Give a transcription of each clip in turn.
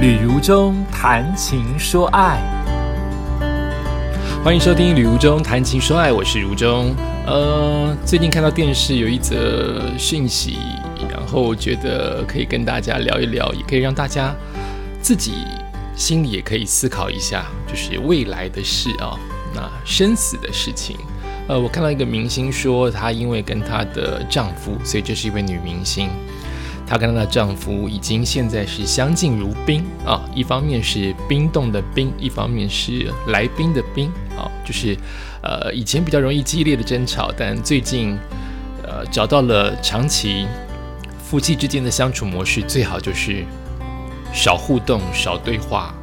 旅如中谈情说爱，欢迎收听《旅如中谈情说爱》，我是如中。呃，最近看到电视有一则讯息，然后觉得可以跟大家聊一聊，也可以让大家自己心里也可以思考一下，就是未来的事啊，那生死的事情。呃，我看到一个明星说，她因为跟她的丈夫，所以这是一位女明星。她跟她的丈夫已经现在是相敬如宾啊，一方面是冰冻的冰，一方面是来宾的宾啊，就是呃以前比较容易激烈的争吵，但最近呃找到了长期夫妻之间的相处模式，最好就是少互动、少对话，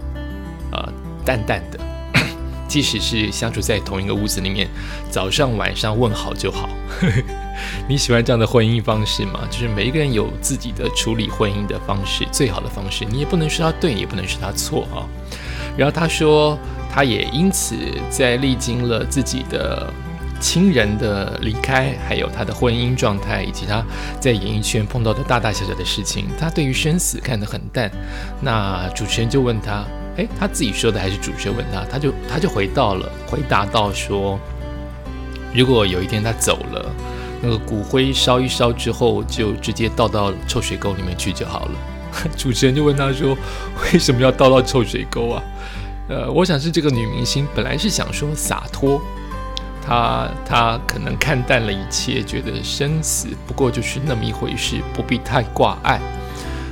呃淡淡的，即使是相处在同一个屋子里面，早上晚上问好就好。你喜欢这样的婚姻方式吗？就是每一个人有自己的处理婚姻的方式，最好的方式，你也不能说他对，也不能说他错啊。然后他说，他也因此在历经了自己的亲人的离开，还有他的婚姻状态，以及他在演艺圈碰到的大大小小的事情，他对于生死看得很淡。那主持人就问他，诶，他自己说的还是主持人问他？他就他就回到了，回答到说，如果有一天他走了。那个骨灰烧一烧之后，就直接倒到臭水沟里面去就好了。主持人就问他说：“为什么要倒到臭水沟啊？”呃，我想是这个女明星本来是想说洒脱，她她可能看淡了一切，觉得生死不过就是那么一回事，不必太挂碍。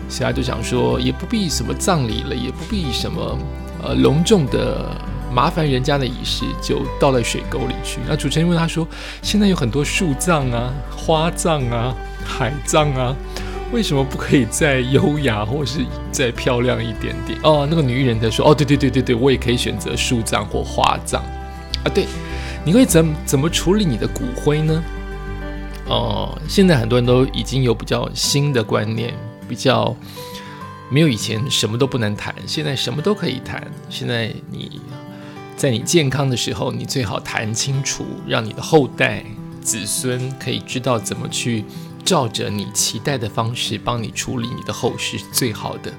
其他就想说，也不必什么葬礼了，也不必什么呃隆重的。麻烦人家的仪式就倒在水沟里去。那主持人问他说：“现在有很多树葬啊、花葬啊、海葬啊，为什么不可以再优雅或是再漂亮一点点？”哦，那个女艺人在说：“哦，对对对对对，我也可以选择树葬或花葬啊。”对，你会怎怎么处理你的骨灰呢？哦，现在很多人都已经有比较新的观念，比较没有以前什么都不能谈，现在什么都可以谈。现在你。在你健康的时候，你最好谈清楚，让你的后代子孙可以知道怎么去照着你期待的方式帮你处理你的后事，最好的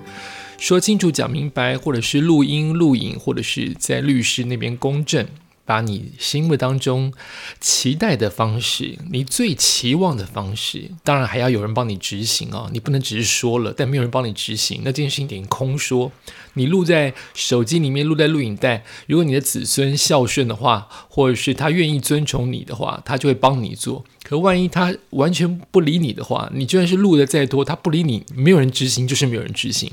说清楚、讲明白，或者是录音、录影，或者是在律师那边公证。把你心目当中期待的方式，你最期望的方式，当然还要有人帮你执行哦。你不能只是说了，但没有人帮你执行，那这件事情等于空说。你录在手机里面，录在录影带。如果你的子孙孝顺的话，或者是他愿意尊崇你的话，他就会帮你做。可万一他完全不理你的话，你就算是录的再多，他不理你，没有人执行，就是没有人执行。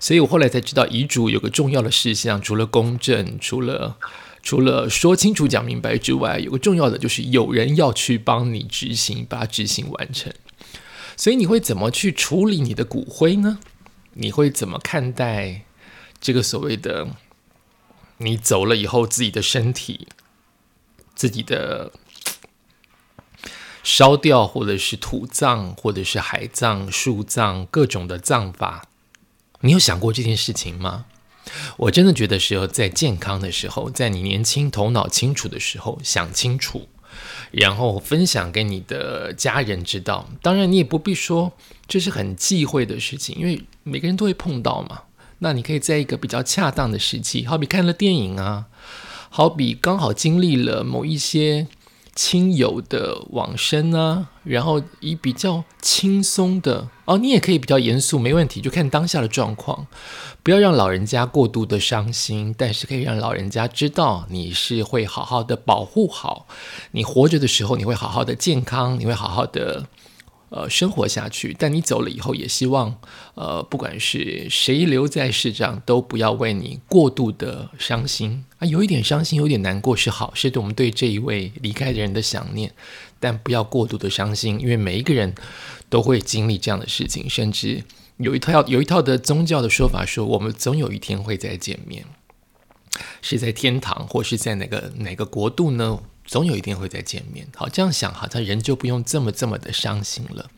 所以我后来才知道，遗嘱有个重要的事项，除了公证，除了除了说清楚、讲明白之外，有个重要的就是有人要去帮你执行，把它执行完成。所以你会怎么去处理你的骨灰呢？你会怎么看待这个所谓的你走了以后自己的身体、自己的烧掉，或者是土葬，或者是海葬、树葬，各种的葬法？你有想过这件事情吗？我真的觉得是要在健康的时候，在你年轻、头脑清楚的时候想清楚，然后分享给你的家人知道。当然，你也不必说这是很忌讳的事情，因为每个人都会碰到嘛。那你可以在一个比较恰当的时机，好比看了电影啊，好比刚好经历了某一些。亲友的往生啊，然后以比较轻松的哦，你也可以比较严肃，没问题，就看当下的状况，不要让老人家过度的伤心，但是可以让老人家知道你是会好好的保护好，你活着的时候你会好好的健康，你会好好的。呃，生活下去，但你走了以后，也希望，呃，不管是谁留在世上，都不要为你过度的伤心啊。有一点伤心，有点难过是好，是对我们对这一位离开的人的想念，但不要过度的伤心，因为每一个人都会经历这样的事情，甚至有一套有一套的宗教的说法说，我们总有一天会再见面，是在天堂或是在哪个哪个国度呢？总有一天会再见面。好，这样想，哈，他人就不用这么这么的伤心了。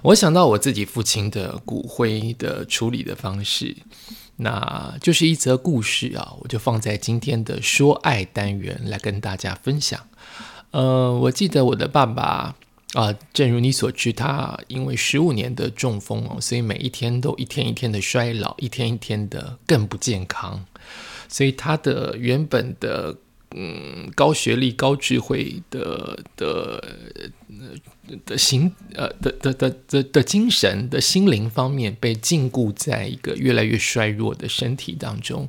我想到我自己父亲的骨灰的处理的方式，那就是一则故事啊，我就放在今天的说爱单元来跟大家分享。呃，我记得我的爸爸啊，正如你所知，他因为十五年的中风哦，所以每一天都一天一天的衰老，一天一天的更不健康，所以他的原本的。嗯，高学历、高智慧的的的形呃的的的的的精神的心灵方面被禁锢在一个越来越衰弱的身体当中，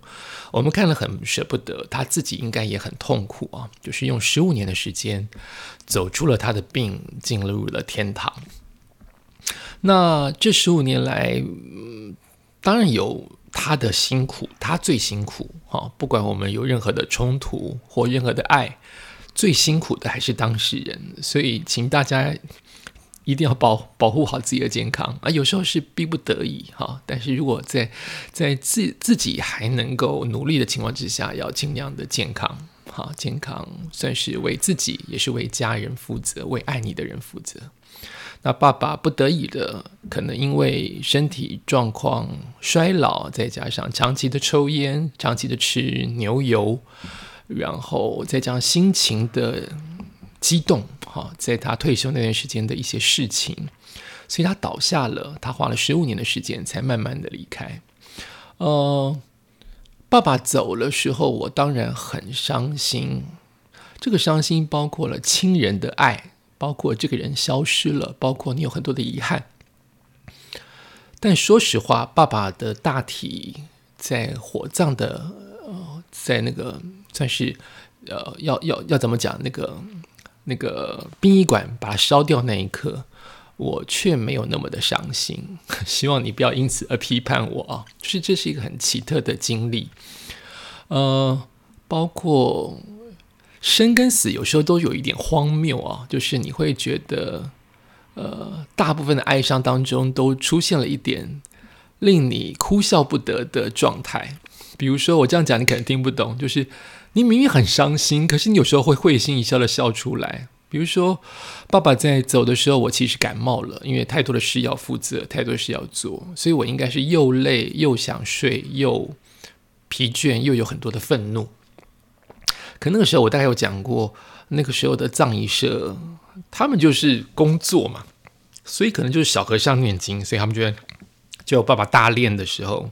我们看了很舍不得，他自己应该也很痛苦啊。就是用十五年的时间走出了他的病，进入了天堂。那这十五年来，当然有。他的辛苦，他最辛苦哈。不管我们有任何的冲突或任何的爱，最辛苦的还是当事人。所以，请大家一定要保保护好自己的健康啊。有时候是逼不得已哈，但是如果在在自自己还能够努力的情况之下，要尽量的健康好，健康算是为自己，也是为家人负责，为爱你的人负责。那爸爸不得已的，可能因为身体状况衰老，再加上长期的抽烟、长期的吃牛油，然后再加上心情的激动，哈，在他退休那段时间的一些事情，所以他倒下了。他花了十五年的时间才慢慢的离开。呃，爸爸走了时候，我当然很伤心。这个伤心包括了亲人的爱。包括这个人消失了，包括你有很多的遗憾。但说实话，爸爸的大体在火葬的呃，在那个算是呃，要要要怎么讲？那个那个殡仪馆把它烧掉那一刻，我却没有那么的伤心。希望你不要因此而批判我啊！就是这是一个很奇特的经历，呃，包括。生跟死有时候都有一点荒谬啊，就是你会觉得，呃，大部分的哀伤当中都出现了一点令你哭笑不得的状态。比如说，我这样讲你可能听不懂，就是你明明很伤心，可是你有时候会会心一笑的笑出来。比如说，爸爸在走的时候，我其实感冒了，因为太多的事要负责，太多的事要做，所以我应该是又累又想睡，又疲倦，又有很多的愤怒。可那个时候我大概有讲过，那个时候的藏仪社，他们就是工作嘛，所以可能就是小和尚念经，所以他们觉得，就爸爸大练的时候，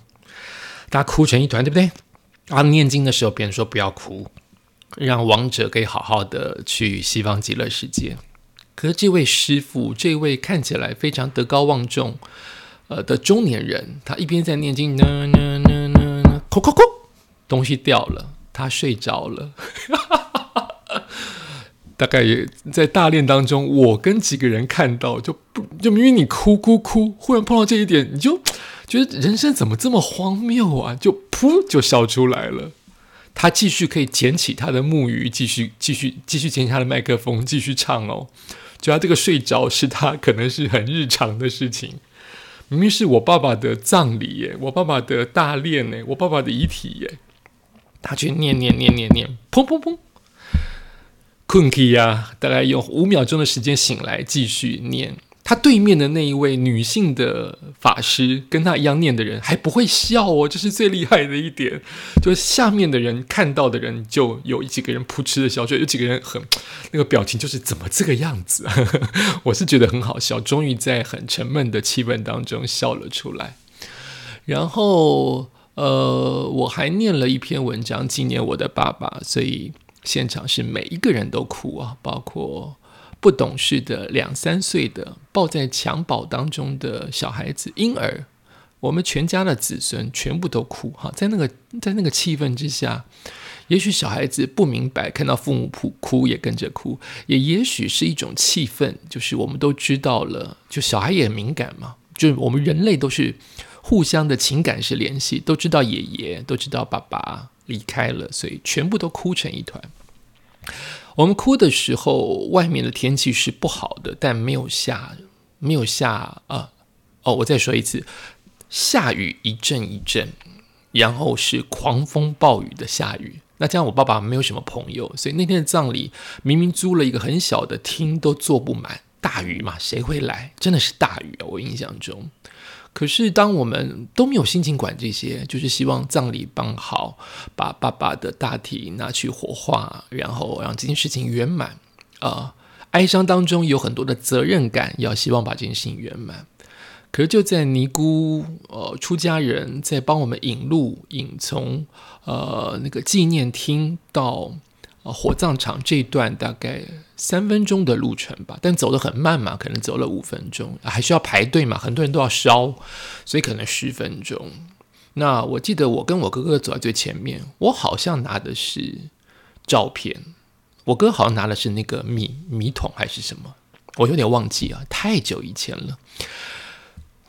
大家哭成一团，对不对？啊，念经的时候，别人说不要哭，让亡者可以好好的去西方极乐世界。可是这位师傅，这位看起来非常德高望重，呃的中年人，他一边在念经，呢呢呢呢呢，哭哭哭，东西掉了。他睡着了，大概也在大练当中。我跟几个人看到，就不就明明你哭哭哭，忽然碰到这一点，你就觉得人生怎么这么荒谬啊？就噗就笑出来了。他继续可以捡起他的木鱼，继续继续继续捡起他的麦克风，继续唱哦。就他这个睡着是他可能是很日常的事情。明明是我爸爸的葬礼耶，我爸爸的大练呢，我爸爸的遗体耶。他去念念念念念，砰砰砰，困起呀！大概用五秒钟的时间醒来，继续念。他对面的那一位女性的法师，跟他一样念的人，还不会笑哦，这是最厉害的一点。就下面的人看到的人，就有几个人扑哧的笑，就有几个人很那个表情，就是怎么这个样子？我是觉得很好笑，终于在很沉闷的气氛当中笑了出来，然后。呃，我还念了一篇文章纪念我的爸爸，所以现场是每一个人都哭啊，包括不懂事的两三岁的抱在襁褓当中的小孩子婴儿，我们全家的子孙全部都哭哈，在那个在那个气氛之下，也许小孩子不明白，看到父母哭哭也跟着哭，也也许是一种气氛，就是我们都知道了，就小孩也敏感嘛，就是我们人类都是。互相的情感是联系，都知道爷爷，都知道爸爸离开了，所以全部都哭成一团。我们哭的时候，外面的天气是不好的，但没有下，没有下啊。哦，我再说一次，下雨一阵一阵，然后是狂风暴雨的下雨。那这样，我爸爸没有什么朋友，所以那天的葬礼明明租了一个很小的厅，都坐不满。大雨嘛，谁会来？真的是大雨啊！我印象中。可是，当我们都没有心情管这些，就是希望葬礼办好，把爸爸的大体拿去火化，然后让这件事情圆满，啊，哀伤当中有很多的责任感，要希望把这件事情圆满。可是就在尼姑呃出家人在帮我们引路，引从呃那个纪念厅到呃火葬场这一段大概三分钟的路程吧，但走得很慢嘛，可能走了五分钟，还需要排队嘛，很多人都要烧，所以可能十分钟。那我记得我跟我哥哥走在最前面，我好像拿的是照片，我哥好像拿的是那个米米桶还是什么，我有点忘记啊，太久以前了。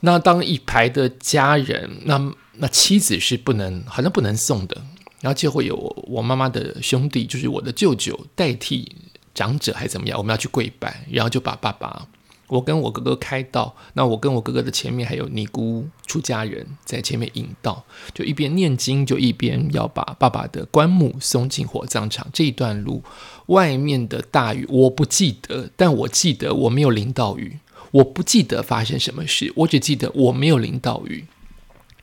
那当一排的家人，那那妻子是不能，好像不能送的，然后就会有我妈妈的兄弟，就是我的舅舅代替长者，还怎么样？我们要去跪拜，然后就把爸爸，我跟我哥哥开道，那我跟我哥哥的前面还有尼姑出家人在前面引道，就一边念经，就一边要把爸爸的棺木送进火葬场。这一段路外面的大雨我不记得，但我记得我没有淋到雨。我不记得发生什么事，我只记得我没有淋到雨。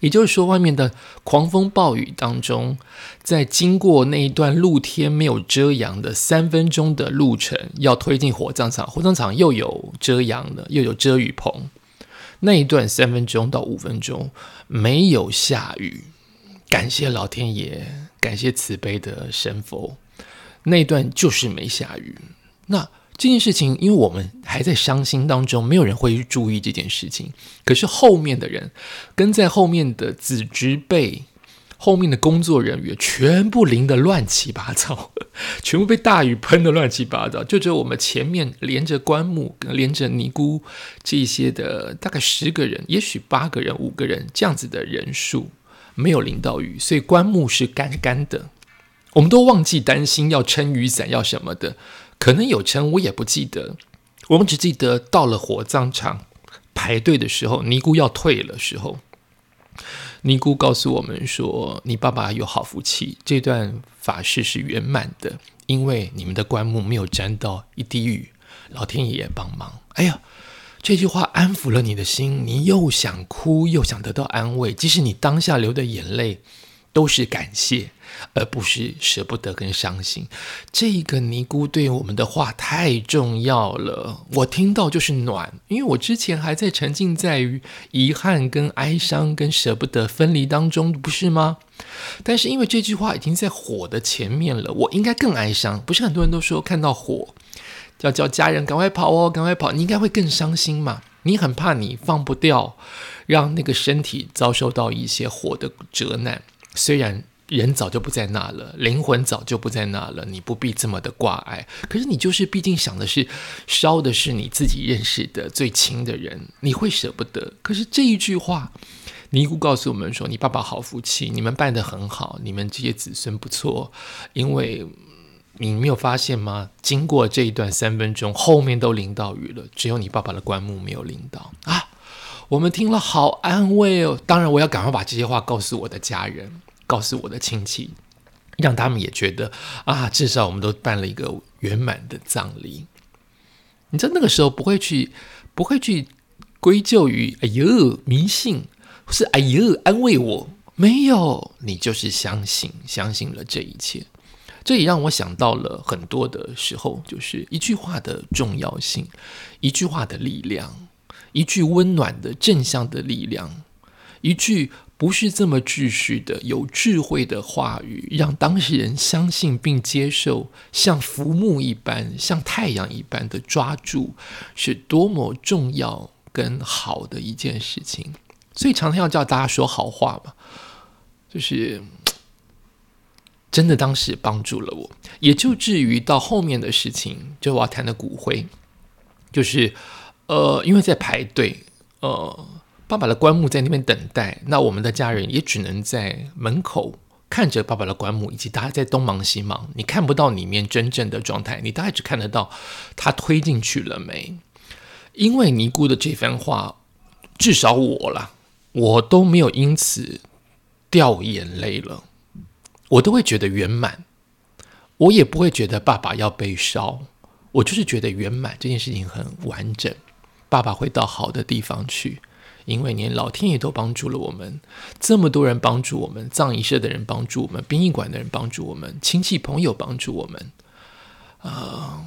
也就是说，外面的狂风暴雨当中，在经过那一段露天没有遮阳的三分钟的路程，要推进火葬场，火葬场又有遮阳的，又有遮雨棚。那一段三分钟到五分钟没有下雨，感谢老天爷，感谢慈悲的神佛，那一段就是没下雨。那。这件事情，因为我们还在伤心当中，没有人会去注意这件事情。可是后面的人，跟在后面的子侄辈、后面的工作人员，全部淋得乱七八糟，全部被大雨喷得乱七八糟。就只有我们前面连着棺木、连着尼姑这些的，大概十个人，也许八个人、五个人这样子的人数，没有淋到雨，所以棺木是干干的。我们都忘记担心要撑雨伞要什么的。可能有称，我也不记得。我们只记得到了火葬场排队的时候，尼姑要退了时候，尼姑告诉我们说：“你爸爸有好福气，这段法事是圆满的，因为你们的棺木没有沾到一滴雨，老天爷帮忙。”哎呀，这句话安抚了你的心，你又想哭又想得到安慰，即使你当下流的眼泪都是感谢。而不是舍不得跟伤心，这个尼姑对我们的话太重要了。我听到就是暖，因为我之前还在沉浸在于遗憾、跟哀伤、跟舍不得分离当中，不是吗？但是因为这句话已经在火的前面了，我应该更哀伤。不是很多人都说看到火要叫家人赶快跑哦，赶快跑，你应该会更伤心嘛？你很怕你放不掉，让那个身体遭受到一些火的折难，虽然。人早就不在那了，灵魂早就不在那了，你不必这么的挂碍。可是你就是，毕竟想的是烧的是你自己认识的最亲的人，你会舍不得。可是这一句话，尼姑告诉我们说：“你爸爸好福气，你们办得很好，你们这些子孙不错。”因为你没有发现吗？经过这一段三分钟，后面都淋到雨了，只有你爸爸的棺木没有淋到啊！我们听了好安慰哦。当然，我要赶快把这些话告诉我的家人。告诉我的亲戚，让他们也觉得啊，至少我们都办了一个圆满的葬礼。你在那个时候不会去，不会去归咎于哎呦迷信，是哎呦安慰我，没有，你就是相信，相信了这一切。这也让我想到了很多的时候，就是一句话的重要性，一句话的力量，一句温暖的正向的力量，一句。不是这么秩序的、有智慧的话语，让当事人相信并接受，像浮木一般、像太阳一般的抓住，是多么重要跟好的一件事情。所以常常要叫大家说好话嘛，就是真的当时帮助了我。也就至于到后面的事情，就我要谈的骨灰，就是呃，因为在排队，呃。爸爸的棺木在那边等待，那我们的家人也只能在门口看着爸爸的棺木，以及大家在东忙西忙。你看不到里面真正的状态，你大概只看得到他推进去了没。因为尼姑的这番话，至少我啦，我都没有因此掉眼泪了，我都会觉得圆满，我也不会觉得爸爸要被烧，我就是觉得圆满这件事情很完整，爸爸会到好的地方去。因为连老天爷都帮助了我们，这么多人帮助我们，葬仪社的人帮助我们，殡仪馆的人帮助我们，亲戚朋友帮助我们，啊，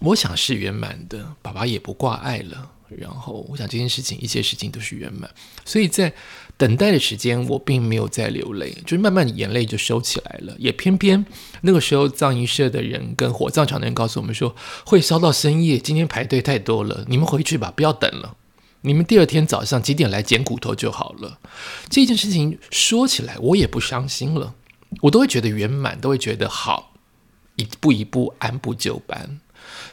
我想是圆满的，爸爸也不挂碍了。然后，我想这件事情，一切事情都是圆满。所以在等待的时间，我并没有再流泪，就是慢慢眼泪就收起来了。也偏偏那个时候，藏仪社的人跟火葬场的人告诉我们说，会烧到深夜，今天排队太多了，你们回去吧，不要等了。你们第二天早上几点来捡骨头就好了。这件事情说起来，我也不伤心了，我都会觉得圆满，都会觉得好，一步一步按部就班。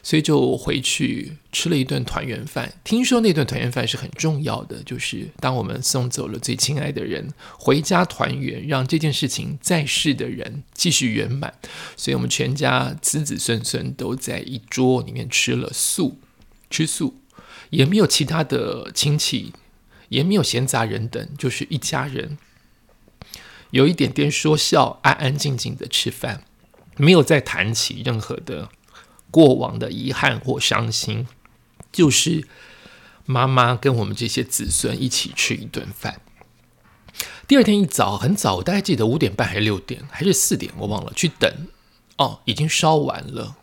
所以就回去吃了一顿团圆饭。听说那顿团圆饭是很重要的，就是当我们送走了最亲爱的人，回家团圆，让这件事情在世的人继续圆满。所以我们全家子子孙孙都在一桌里面吃了素，吃素，也没有其他的亲戚，也没有闲杂人等，就是一家人，有一点点说笑，安安静静的吃饭，没有再谈起任何的。过往的遗憾或伤心，就是妈妈跟我们这些子孙一起吃一顿饭。第二天一早很早，我大概记得五点半还是六点还是四点，我忘了去等。哦，已经烧完了，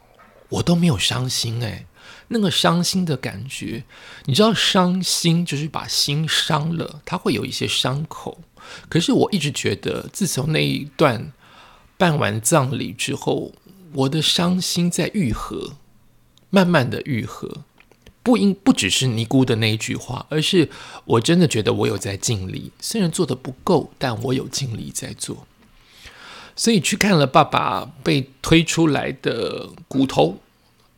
我都没有伤心哎。那个伤心的感觉，你知道，伤心就是把心伤了，它会有一些伤口。可是我一直觉得，自从那一段办完葬礼之后。我的伤心在愈合，慢慢的愈合，不应不只是尼姑的那一句话，而是我真的觉得我有在尽力，虽然做的不够，但我有尽力在做。所以去看了爸爸被推出来的骨头，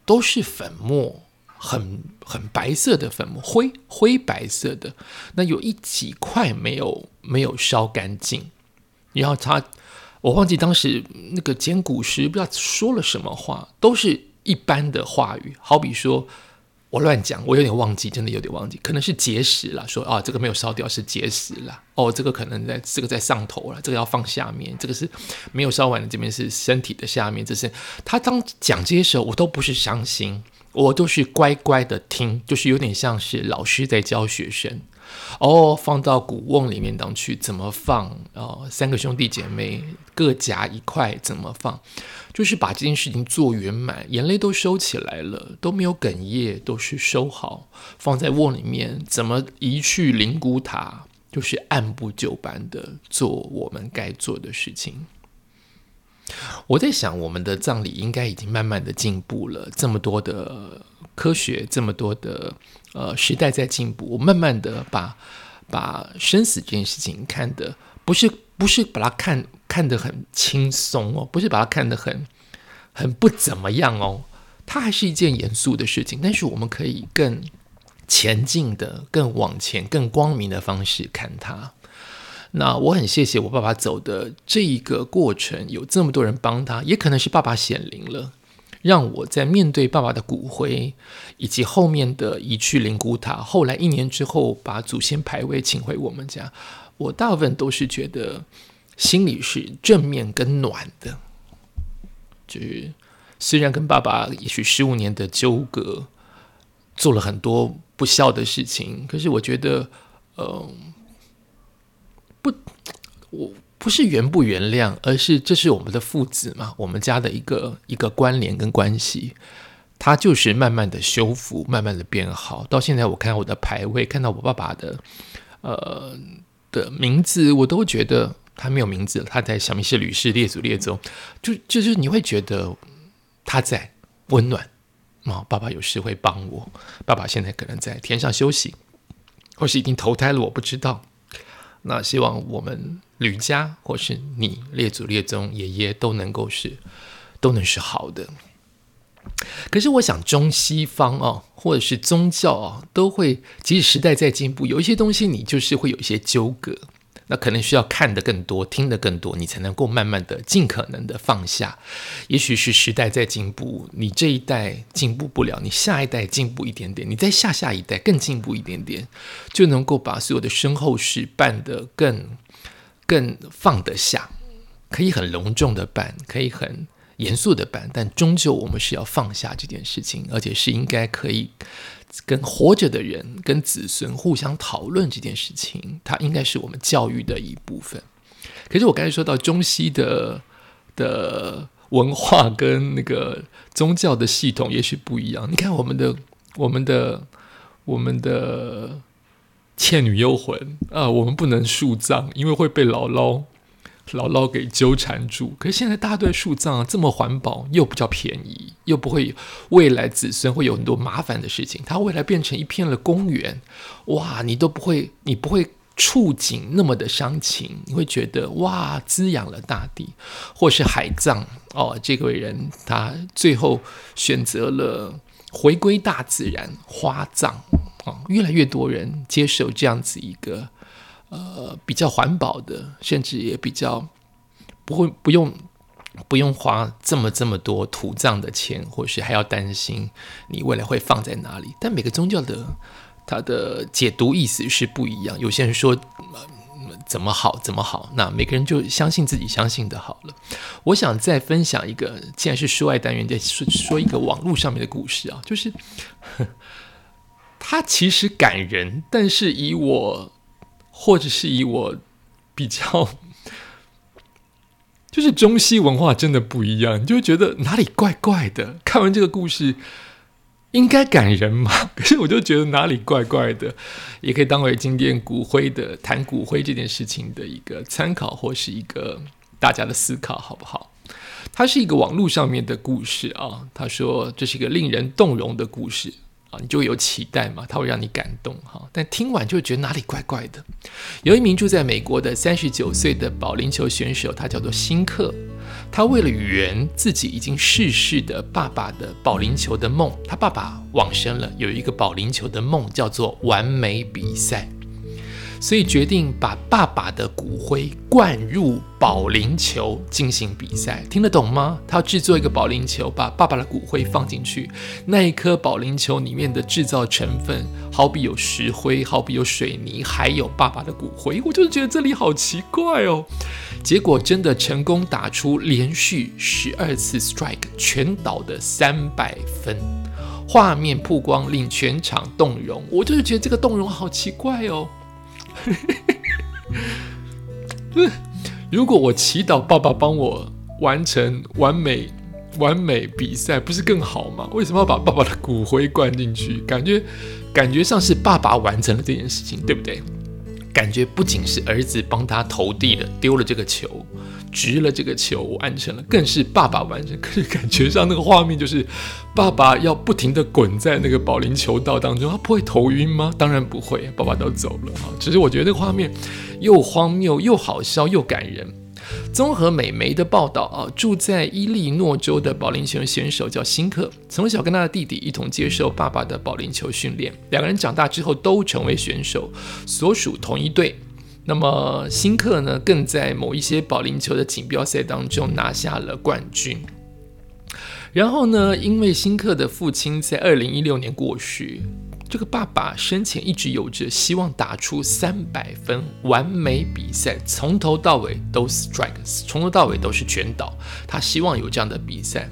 都是粉末，很很白色的粉末，灰灰白色的。那有一几块没有没有烧干净，然后他。我忘记当时那个捡骨师不知道说了什么话，都是一般的话语，好比说我乱讲，我有点忘记，真的有点忘记，可能是结石了，说啊这个没有烧掉是结石了，哦这个可能在这个在上头了，这个要放下面，这个是没有烧完的，这边是身体的下面，这是他当讲这些时候，我都不是伤心，我都是乖乖的听，就是有点像是老师在教学生。哦，放到古瓮里面当去怎么放？哦，三个兄弟姐妹各夹一块，怎么放？就是把这件事情做圆满，眼泪都收起来了，都没有哽咽，都是收好，放在瓮里面。怎么移去灵骨塔？就是按部就班的做我们该做的事情。我在想，我们的葬礼应该已经慢慢的进步了，这么多的科学，这么多的。呃，时代在进步，我慢慢的把把生死这件事情看的不是不是把它看看得很轻松哦，不是把它看得很很不怎么样哦，它还是一件严肃的事情，但是我们可以更前进的、更往前、更光明的方式看它。那我很谢谢我爸爸走的这一个过程，有这么多人帮他，也可能是爸爸显灵了。让我在面对爸爸的骨灰，以及后面的移去灵骨塔，后来一年之后把祖先牌位请回我们家，我大部分都是觉得心里是正面跟暖的。就是虽然跟爸爸也许十五年的纠葛，做了很多不孝的事情，可是我觉得，嗯，不，我。不是原不原谅，而是这是我们的父子嘛，我们家的一个一个关联跟关系，它就是慢慢的修复，慢慢的变好。到现在我看到我的牌位，看到我爸爸的呃的名字，我都觉得他没有名字，他在小明是吕氏列祖列宗，就就是你会觉得他在温暖啊，爸爸有时会帮我，爸爸现在可能在天上休息，或是已经投胎了，我不知道。那希望我们。吕家，或是你列祖列宗爷爷都能够是，都能是好的。可是我想，中西方哦，或者是宗教啊，都会，即使时代在进步，有一些东西你就是会有一些纠葛。那可能需要看的更多，听的更多，你才能够慢慢的、尽可能的放下。也许是时代在进步，你这一代进步不了，你下一代进步一点点，你再下下一代更进步一点点，就能够把所有的身后事办得更。更放得下，可以很隆重的办，可以很严肃的办，但终究我们是要放下这件事情，而且是应该可以跟活着的人、跟子孙互相讨论这件事情，它应该是我们教育的一部分。可是我刚才说到中西的的文化跟那个宗教的系统也许不一样。你看我们的、我们的、我们的《倩女幽魂》啊，我们不能树葬，因为会被姥姥。牢牢给纠缠住。可是现在大家都在树葬，这么环保又比较便宜，又不会未来子孙会有很多麻烦的事情。它未来变成一片的公园，哇，你都不会，你不会触景那么的伤情，你会觉得哇，滋养了大地，或是海葬哦，这个人他最后选择了回归大自然，花葬啊，越来越多人接受这样子一个。呃，比较环保的，甚至也比较不会不用不用花这么这么多土葬的钱，或是还要担心你未来会放在哪里。但每个宗教的它的解读意思是不一样。有些人说怎么好怎么好，那每个人就相信自己相信的好了。我想再分享一个，既然是说爱单元，再说说一个网络上面的故事啊，就是它其实感人，但是以我。或者是以我比较，就是中西文化真的不一样，你就觉得哪里怪怪的。看完这个故事，应该感人嘛？可是我就觉得哪里怪怪的，也可以当为今天骨灰的谈骨灰这件事情的一个参考，或是一个大家的思考，好不好？它是一个网络上面的故事啊。他说这是一个令人动容的故事。啊，你就会有期待嘛，它会让你感动哈。但听完就觉得哪里怪怪的。有一名住在美国的三十九岁的保龄球选手，他叫做辛克。他为了圆自己已经逝世的爸爸的保龄球的梦，他爸爸往生了，有一个保龄球的梦叫做完美比赛。所以决定把爸爸的骨灰灌入保龄球进行比赛，听得懂吗？他制作一个保龄球，把爸爸的骨灰放进去。那一颗保龄球里面的制造成分，好比有石灰，好比有水泥，还有爸爸的骨灰。我就是觉得这里好奇怪哦。结果真的成功打出连续十二次 strike 全倒的三百分，画面曝光令全场动容。我就是觉得这个动容好奇怪哦。如果我祈祷爸爸帮我完成完美完美比赛，不是更好吗？为什么要把爸爸的骨灰灌进去？感觉感觉像是爸爸完成了这件事情，对不对？感觉不仅是儿子帮他投递了，丢了这个球。直了这个球完成了，更是爸爸完成。可是感觉上那个画面就是，爸爸要不停的滚在那个保龄球道当中，他不会头晕吗？当然不会，爸爸都走了啊。只是我觉得那个画面又荒谬又好笑又感人。综合美媒的报道啊，住在伊利诺州的保龄球选手叫辛克，从小跟他的弟弟一同接受爸爸的保龄球训练，两个人长大之后都成为选手，所属同一队。那么辛克呢，更在某一些保龄球的锦标赛当中拿下了冠军。然后呢，因为辛克的父亲在二零一六年过世，这个爸爸生前一直有着希望打出三百分完美比赛，从头到尾都 strikes，从头到尾都是全倒。他希望有这样的比赛，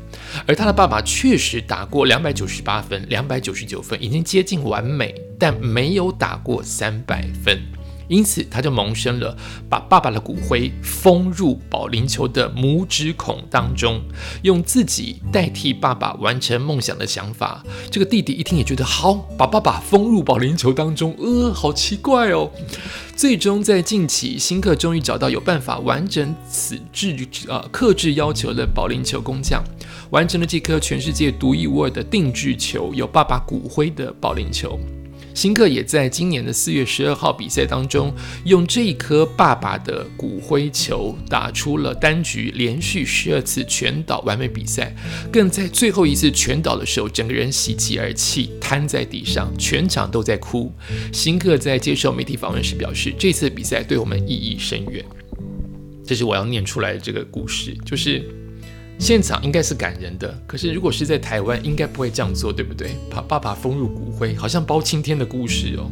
而他的爸爸确实打过两百九十八分、两百九十九分，已经接近完美，但没有打过三百分。因此，他就萌生了把爸爸的骨灰封入保龄球的拇指孔当中，用自己代替爸爸完成梦想的想法。这个弟弟一听也觉得好，把爸爸封入保龄球当中，呃，好奇怪哦。最终在近期，新克终于找到有办法完整此制呃克制要求的保龄球工匠，完成了这颗全世界独一无二的定制球，有爸爸骨灰的保龄球。辛克也在今年的四月十二号比赛当中，用这一颗爸爸的骨灰球打出了单局连续十二次全倒完美比赛，更在最后一次全倒的时候，整个人喜极而泣，瘫在地上，全场都在哭。辛克在接受媒体访问时表示，这次比赛对我们意义深远。这是我要念出来的这个故事，就是。现场应该是感人的，可是如果是在台湾，应该不会这样做，对不对？把爸爸封入骨灰，好像包青天的故事哦。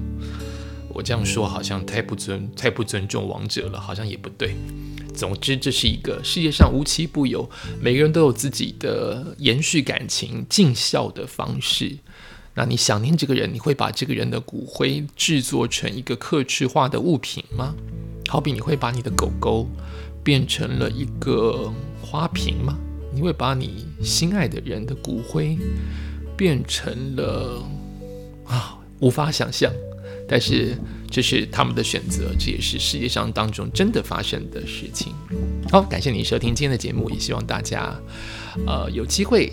我这样说好像太不尊、太不尊重王者了，好像也不对。总之，这是一个世界上无奇不有，每个人都有自己的延续感情、尽孝的方式。那你想念这个人，你会把这个人的骨灰制作成一个克制化的物品吗？好比你会把你的狗狗变成了一个花瓶吗？你会把你心爱的人的骨灰变成了啊，无法想象。但是这是他们的选择，这也是世界上当中真的发生的事情。好，感谢你收听今天的节目，也希望大家呃有机会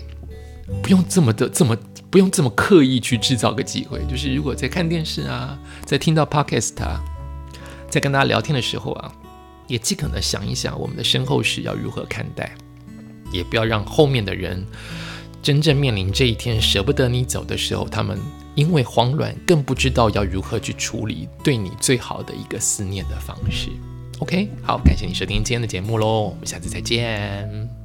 不用这么的这么不用这么刻意去制造个机会，就是如果在看电视啊，在听到 podcast 啊，在跟大家聊天的时候啊，也尽可能想一想我们的身后事要如何看待，也不要让后面的人真正面临这一天舍不得你走的时候，他们。因为慌乱，更不知道要如何去处理对你最好的一个思念的方式。OK，好，感谢你收听今天的节目喽，我们下次再见。